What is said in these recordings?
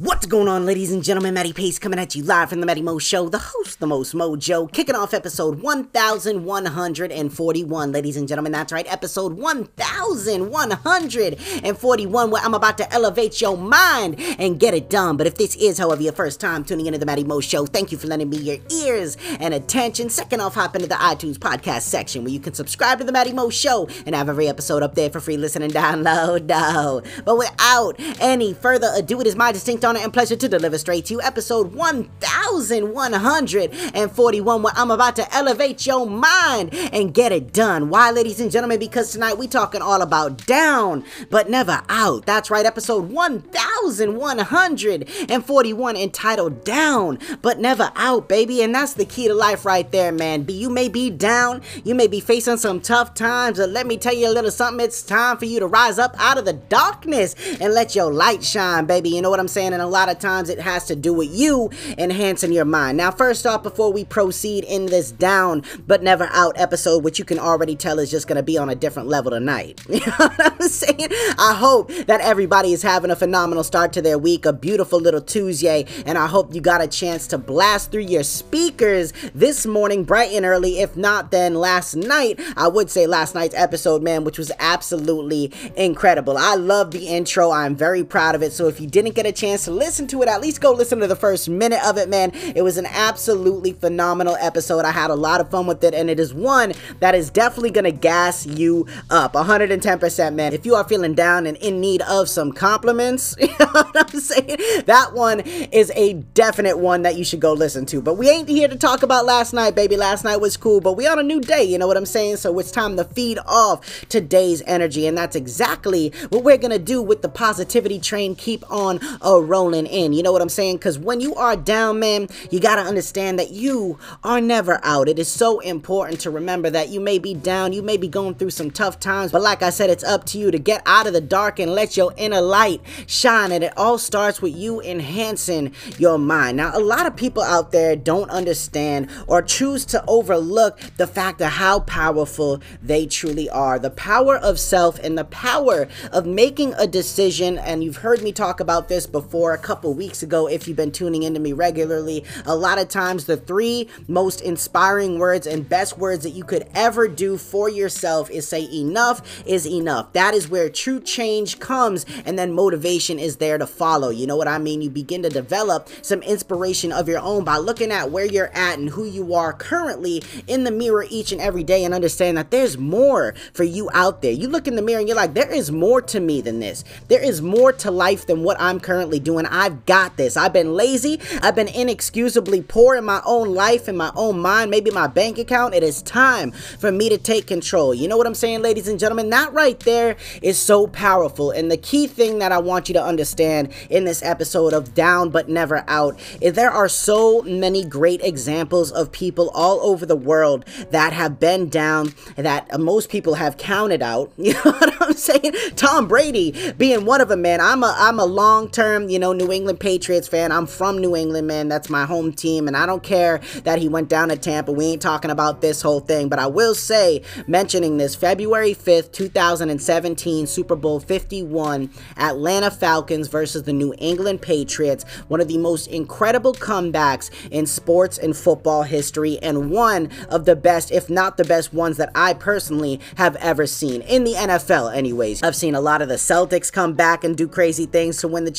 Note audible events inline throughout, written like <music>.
What's going on, ladies and gentlemen? Matty Pace coming at you live from the Matty Mo Show, the host, the most mojo, kicking off episode 1141, ladies and gentlemen. That's right, episode 1141, where I'm about to elevate your mind and get it done. But if this is, however, your first time tuning into the Matty Mo Show, thank you for lending me your ears and attention. Second off, hop into the iTunes podcast section where you can subscribe to the Matty Mo Show and have every episode up there for free listen download. No. But without any further ado, it is my distinct and pleasure to deliver straight to you episode 1141, where I'm about to elevate your mind and get it done. Why, ladies and gentlemen? Because tonight we talking all about down, but never out. That's right, episode 1141 entitled Down, but Never Out, baby. And that's the key to life right there, man. Be you may be down, you may be facing some tough times, but let me tell you a little something. It's time for you to rise up out of the darkness and let your light shine, baby. You know what I'm saying? And a lot of times it has to do with you enhancing your mind. Now, first off, before we proceed in this down but never out episode, which you can already tell is just going to be on a different level tonight. <laughs> You know what I'm saying? I hope that everybody is having a phenomenal start to their week, a beautiful little Tuesday, and I hope you got a chance to blast through your speakers this morning, bright and early. If not, then last night, I would say last night's episode, man, which was absolutely incredible. I love the intro. I'm very proud of it. So if you didn't get a chance to listen to it, at least go listen to the first minute of it, man. It was an absolutely phenomenal episode. I had a lot of fun with it, and it is one that is definitely gonna gas you up 110%, man. If you are feeling down and in need of some compliments, <laughs> you know what I'm saying? That one is a definite one that you should go listen to. But we ain't here to talk about last night, baby. Last night was cool, but we on a new day, you know what I'm saying? So it's time to feed off today's energy, and that's exactly what we're gonna do with the positivity train. Keep on uh, rolling in. You know what I'm saying? Because when you are down, man, you got to understand that you are never out. It is so important to remember that you may be down, you may be going through some tough times, but like I said, it's up to you to get out of the dark and let your inner light shine. And it all starts with you enhancing your mind. Now, a lot of people out there don't understand or choose to overlook the fact of how powerful they truly are. The power of self and the power of making a decision. And you've heard me talk about this before a couple weeks ago if you've been tuning into me regularly. A lot of times, the three most inspiring words and best words that you could ever do for yourself is say, enough is enough. That is where true change comes, and then motivation is there to follow. You know what I mean? You begin to develop some inspiration of your own by looking at where you're at and who you are currently in the mirror each and every day and understand that there's more for you out there. You look in the mirror and you're like, there is more to me than this. There is more to life than what I'm currently doing. I've got this. I've been lazy. I've been inexcusably poor in my own life, in my own mind, maybe my bank account. It is time for me to take control. You know what I'm saying, ladies and gentlemen? That right there is so powerful. And the key thing that I want you to understand in this episode of Down But Never Out is there are so many great examples of people all over the world that have been down that most people have counted out. <laughs> You know what I'm saying? Tom Brady being one of them, man. I'm a I'm a long-term, you know, New England Patriots fan. I'm from New England, man. That's my home team. And I don't care that he went down to Tampa. We ain't talking about this whole thing. But I will say, mentioning this, February 5th, 2017, Super Bowl 51, Atlanta Falcons versus the New England Patriots. One of the most incredible comebacks in sports and football history, and one of the best, if not the best ones that I personally have ever seen. In the NFL, anyways. I've seen a lot of the Celtics come back and do crazy things to win the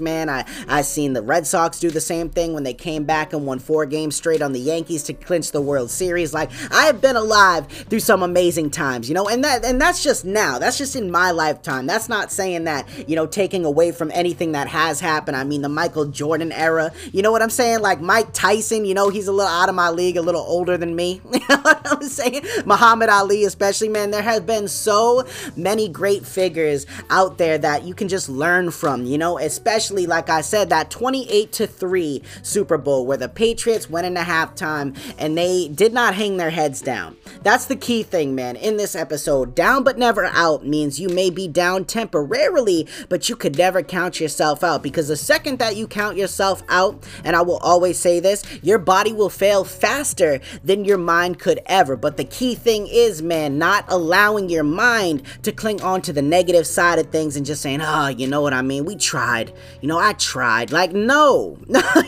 man. I, I've seen the Red Sox do the same thing when they came back and won four games straight on the Yankees to clinch the World Series. Like, I have been alive through some amazing times, you know, and that and that's just now. That's just in my lifetime. That's not saying that, you know, taking away from anything that has happened. I mean, the Michael Jordan era, you know what I'm saying? Like Mike Tyson, you know, he's a little out of my league, a little older than me. <laughs> you know what I'm saying? Muhammad Ali, especially, man, there has been so many great figures out there that you can just learn from, you know, especially like I said, that 28 to 3 Super Bowl where the Patriots went into halftime and they did not hang their heads down. That's the key thing, man, in this episode. Down but never out means you may be down temporarily, but you could never count yourself out because the second that you count yourself out, and I will always say this, your body will fail faster than your mind could ever. But the key thing is, man, not allowing your mind to cling on to the negative side of things and just saying, oh, you know what I mean? We tried. You know, I tried. Like, <laughs> no.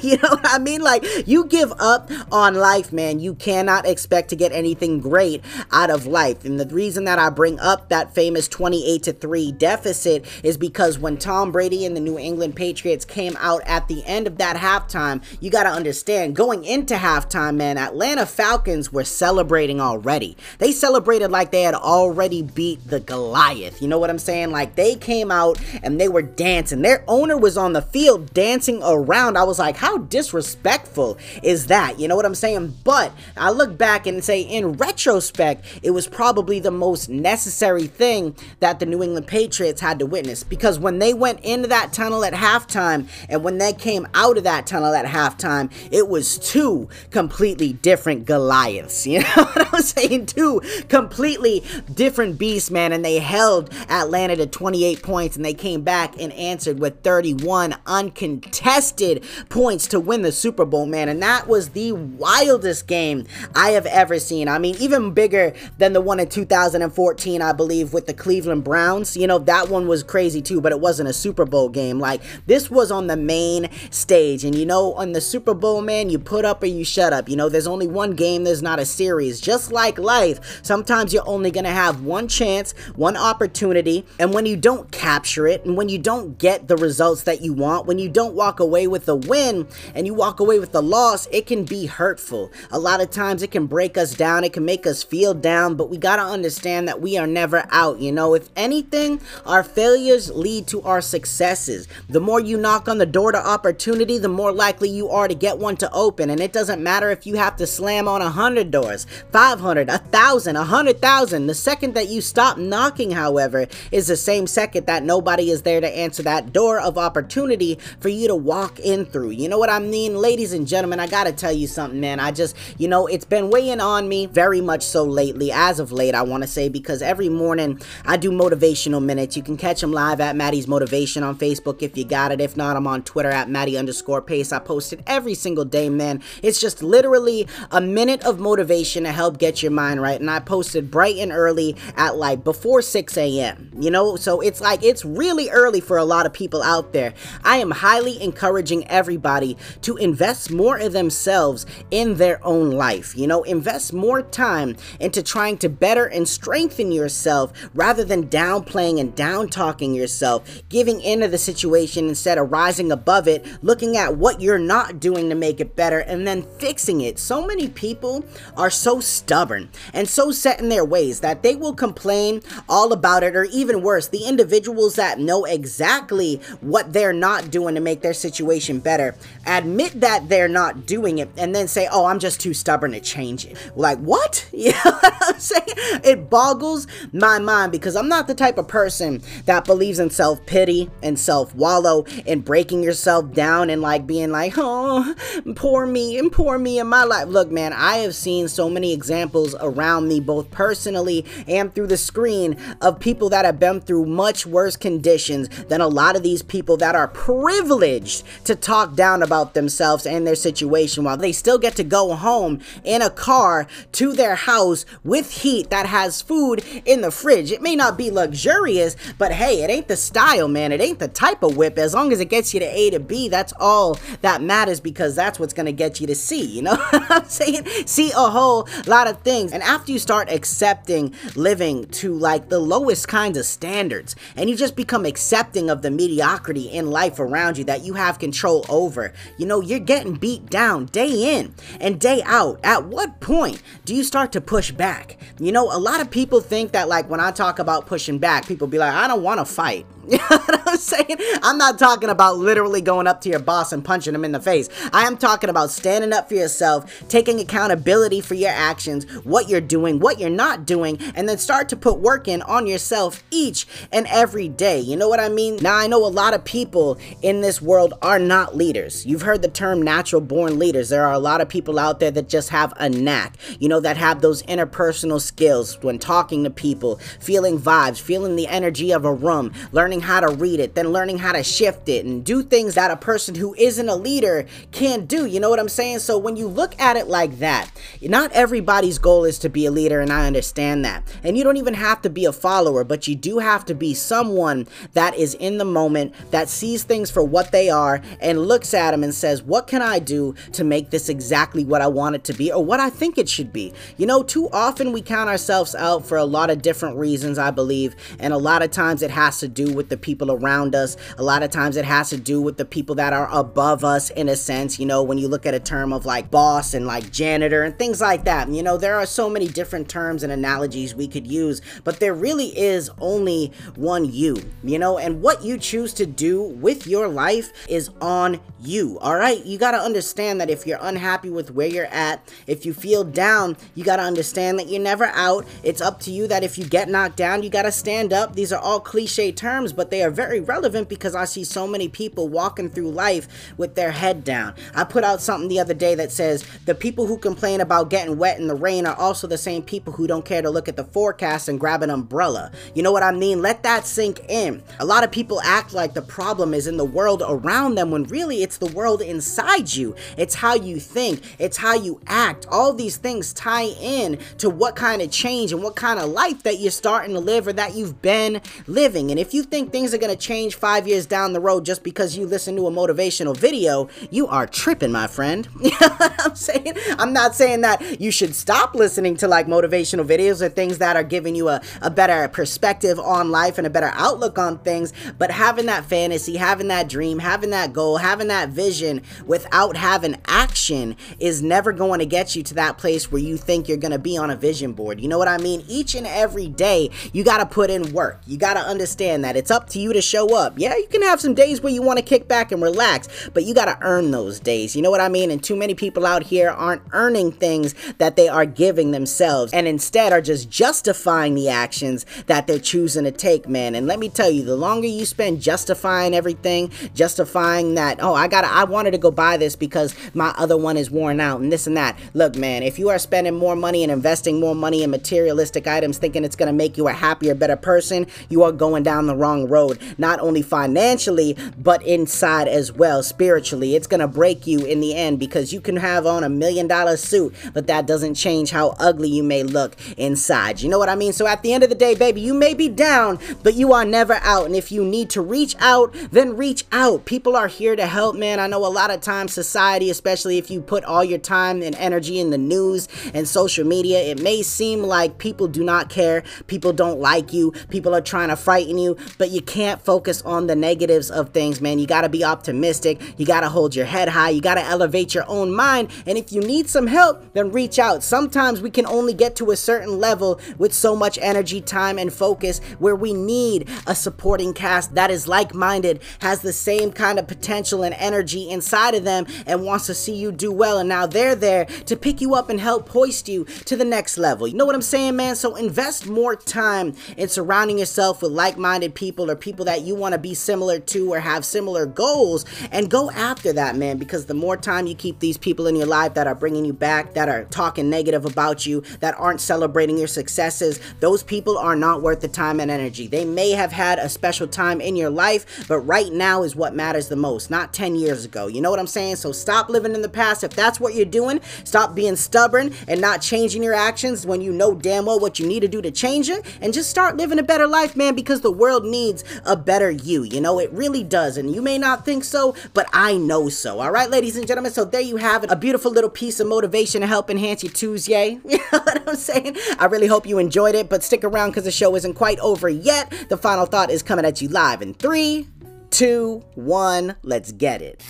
you know what I mean? Like, you give up on life, man. You cannot expect to get anything great out of life. And the reason that I bring up that famous 28 to 3 deficit is because when Tom Brady and the New England Patriots came out at the end of that halftime, you got to understand going into halftime, man, Atlanta Falcons were celebrating already. They celebrated like they had already beat the Goliath. You know what I'm saying? Like they came out and they were dancing. Their owner was on the field dancing around. I was like, how disrespectful is that? You know what I'm saying? But I look back and say, in retrospect, it was probably the most necessary thing that the New England Patriots had to witness because when they went into that tunnel at halftime and when they came out of that tunnel at halftime, it was two completely different Goliaths. <laughs> You know what I'm saying? Two completely different beasts, man. And they held Atlanta to 28 points and they came back and answered with 31 uncontested points to win the Super Bowl, man. And that was the wildest game I have ever seen. I mean, even bigger than the one in 2014, I believe, with the Cleveland Browns. You know, that one was crazy too, but it wasn't a Super Bowl game. Like, this was on the main stage. And you know, on the Super Bowl, man, you put up or you shut up. You know, there's only one game, there's not a series. Just like life, sometimes you're only going to have one chance, one opportunity. And when you don't capture it, and when you don't get the results that you want, when you don't walk away with the win and you walk away with the loss, it can be hurtful. A lot of times it can break us down, it can make us feel down, but we got to understand that we are never out. You know, if anything, our failures lead to our successes. The more you knock on the door to opportunity, the more likely you are to get one to open. And it doesn't matter if you have to slam on a hundred doors, 500, a thousand, a hundred thousand. The second that you stop knocking, however, is the same second that nobody is there to answer that door of opportunity for you to walk in through. You know what I mean? Ladies and gentlemen, I gotta tell you something, man. I just, you know, it's been weighing on me very much so lately, as of late, I wanna say, because every morning I do motivational minutes. You can catch them live at Matty's Motivation on Facebook if you got it. If not, I'm on Twitter at Maddie underscore pace. I post it every single day, man. It's just literally a minute of motivation to help get your mind right. And I posted bright and early at like before 6 a.m. You know, so it's like it's really early for a lot of people out there. I am highly encouraging everybody to invest more of themselves in their own life. You know, invest more time into trying to better and strengthen yourself rather than downplaying and down talking yourself, giving into the situation instead of rising above it, looking at what you're not doing to make it better and then fixing it. So many people are so stubborn and so set in their ways that they will complain all about it, or even worse, the individuals that know exactly what they're not doing to make their situation better admit that they're not doing it and then say, Oh, I'm just too stubborn to change it. Like, what? <laughs> You know what I'm saying? It boggles my mind because I'm not the type of person that believes in self pity and self wallow and breaking yourself down and like being like, Oh, poor me and poor me in my life. Look, man, I have seen so many examples around me, both personally and through the screen, of people that have been through much worse conditions than a lot of these people that are privileged to talk down about themselves and their situation while they still get to go home in a car to their house with heat that has food in the fridge. It may not be luxurious, but hey, it ain't the style, man. It ain't the type of whip. As long as it gets you to A to B, that's all that matters because that's what's gonna get you to C. You know <laughs> what I'm saying? See a whole lot of things. And after you start accepting living to like the lowest kinds of standards, and you just become accepting of the mediocrity in life around you that you have control over, you know, you're getting beat down day in and day out. At what point do you start to push back? You know, a lot of people think that like when I talk about pushing back, people be like, I don't want to fight. <laughs> You know what I'm saying? I'm not talking about literally going up to your boss and punching him in the face. I am talking about standing up for yourself, taking accountability for your actions, what you're doing, what you're not doing, and then start to put work in on yourself each and every day. You know what I mean? Now, I know a lot of people in this world are not leaders. You've heard the term natural born leaders. There are a lot of people out there that just have a knack, you know, that have those interpersonal skills when talking to people, feeling vibes, feeling the energy of a room, learning how to read it, then learning how to shift it and do things that a person who isn't a leader can't do. You know what I'm saying? So when you look at it like that, not everybody's goal is to be a leader, and I understand that. And you don't even have to be a follower, but you do have to be someone that is in the moment, that sees things for what they are, and looks at them and says, What can I do to make this exactly what I want it to be or what I think it should be? You know, too often we count ourselves out for a lot of different reasons, I believe, and a lot of times it has to do with the people around us. A lot of times it has to do with the people that are above us in a sense, you know, when you look at a term of like boss and like janitor and things like that. You know, there are so many different terms and analogies we could use, but there really is only one you, you know, and what you choose to do with your life is on you, all right? You got to understand that if you're unhappy with where you're at, if you feel down, you got to understand that you're never out. It's up to you that if you get knocked down, you got to stand up. These are all cliche terms, but they are very relevant because I see so many people walking through life with their head down. I put out something the other day that says the people who complain about getting wet in the rain are also the same people who don't care to look at the forecast and grab an umbrella. You know what I mean? Let that sink in. A lot of people act like the problem is in the world around them when really it's the world inside you. It's how you think, it's how you act. All these things tie in to what kind of change and what kind of life that you're starting to live or that you've been living. And if you think things are going to change five years down the road just because you listen to a motivational video, you are tripping, my friend. <laughs> I'm saying? I'm not saying that you should stop listening to like motivational videos or things that are giving you a, a better perspective on life and a better outlook on things, but having that fantasy, having that dream, having that goal, having that vision without having action is never going to get you to that place where you think you're going to be on a vision board. You know what I mean? Each and every day, you got to put in work. You got to understand that it's up to you to show up. Yeah, you can have some days where you want to kick back and relax, but you got to earn those days. You know what I mean? And too many people out here aren't earning things that they are giving themselves and instead are just justifying the actions that they're choosing to take, man. And let me tell you, the longer you spend justifying everything, justifying that, oh, I got to I wanted to go buy this because my other one is worn out and this and that. Look, man, if you are spending more money and investing more money in materialistic items thinking it's going to make you a happier, better person, you are going down the wrong road. Not only financially, but inside as well, spiritually. It's going to break you in the end because you can have on a million dollar suit, but that doesn't change how ugly you may look inside. You know what I mean? So at the end of the day, baby, you may be down, but you are never out. And if you need to reach out, then reach out. People are here to help, man. I know a lot of times society, especially if you put all your time and energy in the news and social media, it may seem like people do not care. People don't like you. People are trying to frighten you, but you can't focus on the negatives of things, man. You got to be optimistic. You got to hold your head high. You got to elevate your own mind. And if you need some help, then reach out. Sometimes we can only get to a certain level with so much energy, time, and focus where we need a supporting cast that is like minded, has the same kind of potential and energy inside of them, and wants to see you do well. And now they're there to pick you up and help hoist you to the next level. You know what I'm saying, man? So invest more time in surrounding yourself with like minded people or people that you want to be similar to or have similar goals and go after that, man, because the more time you keep these people in your life that are bringing you back, that are talking negative about you, that aren't celebrating your successes, those people are not worth the time and energy. They may have had a special time in your life, but right now is what matters the most, not 10 years ago. You know what I'm saying? So stop living in the past. If that's what you're doing, stop being stubborn and not changing your actions when you know damn well what you need to do to change it, and just start living a better life, man, because the world needs a better you. You know, it really does. And you may not think so, but I know so. All right, ladies and gentlemen. So there you have it. A beautiful little piece of motivation to help enhance your Tuesday. <laughs> You know what I'm saying? I really hope you enjoyed it, but stick around because the show isn't quite over yet. The final thought is coming at you live in three, two, one. Let's get it.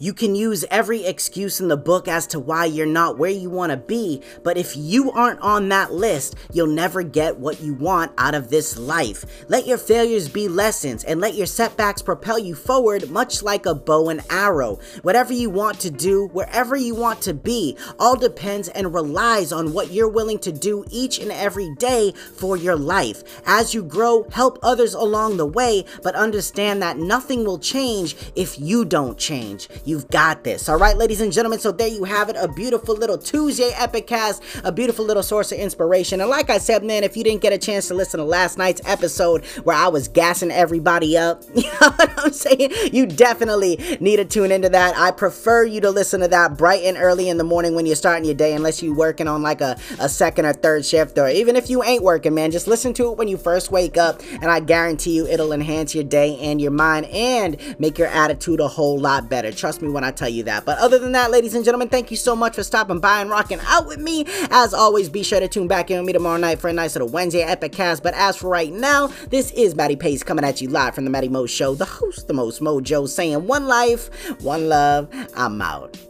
You can use every excuse in the book as to why you're not where you want to be, but if you aren't on that list, you'll never get what you want out of this life. Let your failures be lessons and let your setbacks propel you forward, much like a bow and arrow. Whatever you want to do, wherever you want to be, all depends and relies on what you're willing to do each and every day for your life. As you grow, help others along the way, but understand that nothing will change if you don't change. You've got this. All right, ladies and gentlemen. So there you have it. A beautiful little Tuesday Epicast, a beautiful little source of inspiration. And like I said, man, if you didn't get a chance to listen to last night's episode where I was gassing everybody up, <laughs> you know what I'm saying? You definitely need to tune into that. I prefer you to listen to that bright and early in the morning when you're starting your day, unless you're working on like a, a second or third shift, or even if you ain't working, man, just listen to it when you first wake up. And I guarantee you it'll enhance your day and your mind and make your attitude a whole lot better. Trust me when I tell you that. But other than that, ladies and gentlemen, thank you so much for stopping by and rocking out with me. As always, be sure to tune back in with me tomorrow night for a nice little Wednesday epic cast. But as for right now, this is Matty Pace coming at you live from the Matty Mo Show, the host, the most mojo, saying one life, one love. I'm out.